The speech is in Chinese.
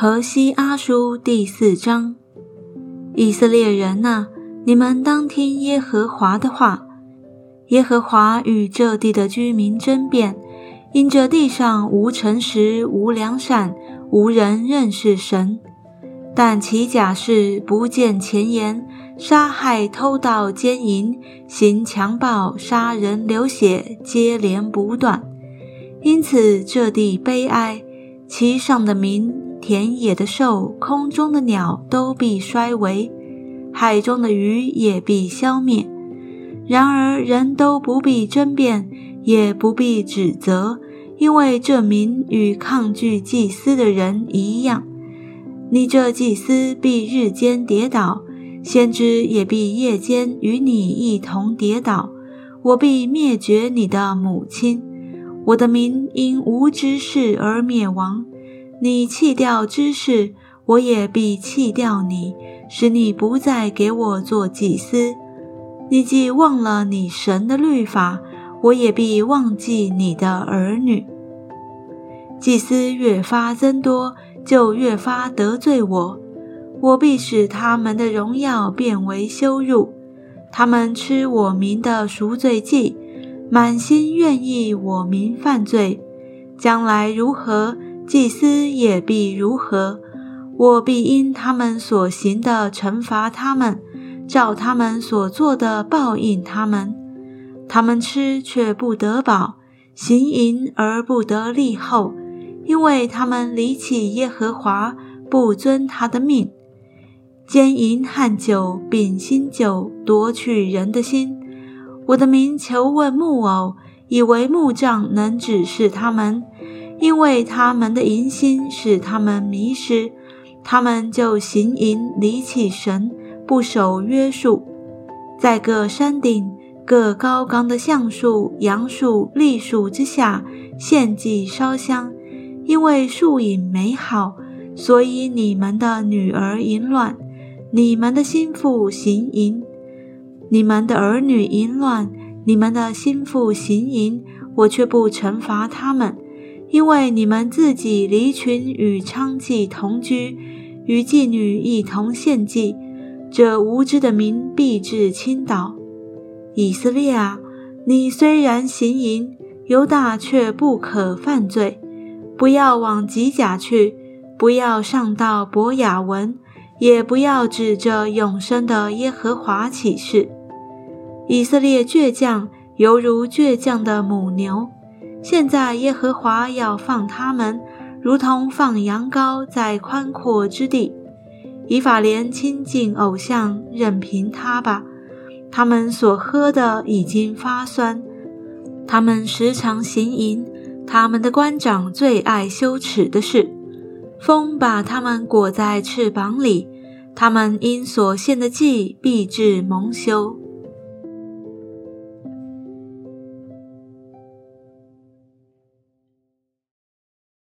河西阿书第四章：以色列人呐，你们当听耶和华的话。耶和华与这地的居民争辩，因这地上无诚实、无良善，无人认识神。但其假事不见前言，杀害、偷盗、奸淫、行强暴、杀人、流血，接连不断。因此这地悲哀，其上的民。田野的兽、空中的鸟都必衰微，海中的鱼也必消灭。然而人都不必争辩，也不必指责，因为这民与抗拒祭司的人一样。你这祭司必日间跌倒，先知也必夜间与你一同跌倒。我必灭绝你的母亲，我的民因无知事而灭亡。你弃掉知识，我也必弃掉你，使你不再给我做祭司。你既忘了你神的律法，我也必忘记你的儿女。祭司越发增多，就越发得罪我，我必使他们的荣耀变为羞辱。他们吃我民的赎罪祭，满心愿意我民犯罪，将来如何？祭司也必如何？我必因他们所行的惩罚他们，照他们所做的报应他们。他们吃却不得饱，行淫而不得利后，因为他们离弃耶和华，不遵他的命，奸淫汉酒，秉新酒，夺取人的心。我的民求问木偶，以为木杖能指示他们。因为他们的淫心使他们迷失，他们就行淫离弃神，不守约束，在各山顶、各高岗的橡树、杨树、栗树之下献祭烧香。因为树影美好，所以你们的女儿淫乱，你们的心腹行淫，你们的儿女淫乱，你们的心腹行淫，我却不惩罚他们。因为你们自己离群与娼妓同居，与妓女一同献祭，这无知的民必至倾倒。以色列啊，你虽然行淫，犹大却不可犯罪。不要往吉甲去，不要上到伯雅文，也不要指着永生的耶和华起誓。以色列倔强，犹如倔强的母牛。现在耶和华要放他们，如同放羊羔在宽阔之地。以法莲亲近偶像，任凭他吧。他们所喝的已经发酸，他们时常行淫，他们的官长最爱羞耻的事。风把他们裹在翅膀里，他们因所献的祭必致蒙羞。